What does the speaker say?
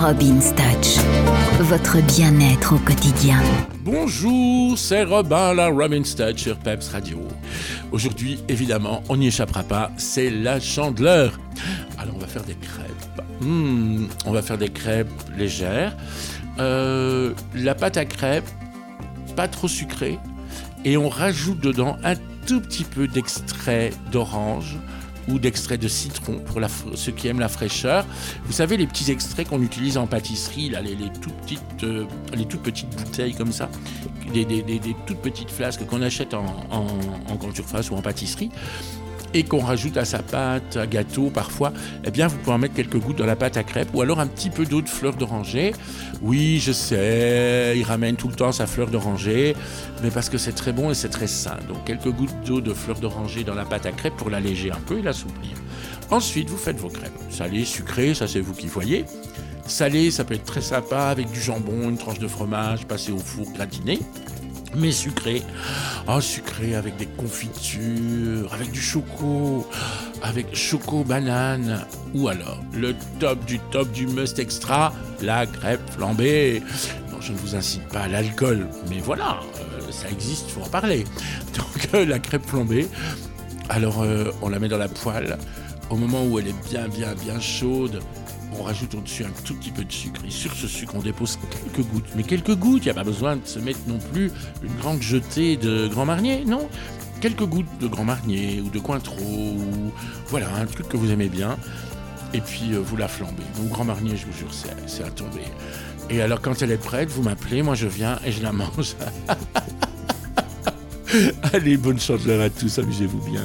Robin's Touch, votre bien-être au quotidien. Bonjour, c'est Robin, la Robin's Touch sur Peps Radio. Aujourd'hui, évidemment, on n'y échappera pas, c'est la chandeleur. Alors, on va faire des crêpes. Hmm, on va faire des crêpes légères. Euh, la pâte à crêpes, pas trop sucrée. Et on rajoute dedans un tout petit peu d'extrait d'orange ou d'extrait de citron pour ceux qui aiment la fraîcheur. Vous savez, les petits extraits qu'on utilise en pâtisserie, les, toutes petites, euh, les toutes petites bouteilles comme ça, des, toutes petites flasques qu'on achète en, en grande surface ou en pâtisserie et qu'on rajoute à sa pâte à gâteau parfois, eh bien vous pouvez en mettre quelques gouttes dans la pâte à crêpes ou alors un petit peu d'eau de fleur d'oranger. Oui, je sais, il ramène tout le temps sa fleur d'oranger, mais parce que c'est très bon et c'est très sain. Donc quelques gouttes d'eau de fleur d'oranger dans la pâte à crêpes pour l'alléger un peu et l'assouplir. Ensuite, vous faites vos crêpes. Salées, sucrées, ça c'est vous qui voyez. Salé, ça peut être très sympa avec du jambon, une tranche de fromage, passé au four gratiné mais sucré. Oh, sucré avec des confitures, avec du choco, avec choco banane. Ou alors, le top du top du must extra, la crêpe flambée. Non, je ne vous incite pas à l'alcool, mais voilà, euh, ça existe, faut en parler. Donc, euh, la crêpe flambée. Alors, euh, on la met dans la poêle. Au moment où elle est bien, bien, bien chaude, on rajoute au-dessus un tout petit peu de sucre. Et sur ce sucre, on dépose quelques gouttes. Mais quelques gouttes, il n'y a pas besoin de se mettre non plus une grande jetée de Grand Marnier, non? Quelques gouttes de Grand Marnier ou de Cointreau, ou voilà, un truc que vous aimez bien. Et puis euh, vous la flambez. Donc Grand Marnier, je vous jure, c'est à tomber. Et alors quand elle est prête, vous m'appelez, moi je viens et je la mange. Allez, bonne chance à tous, amusez-vous bien.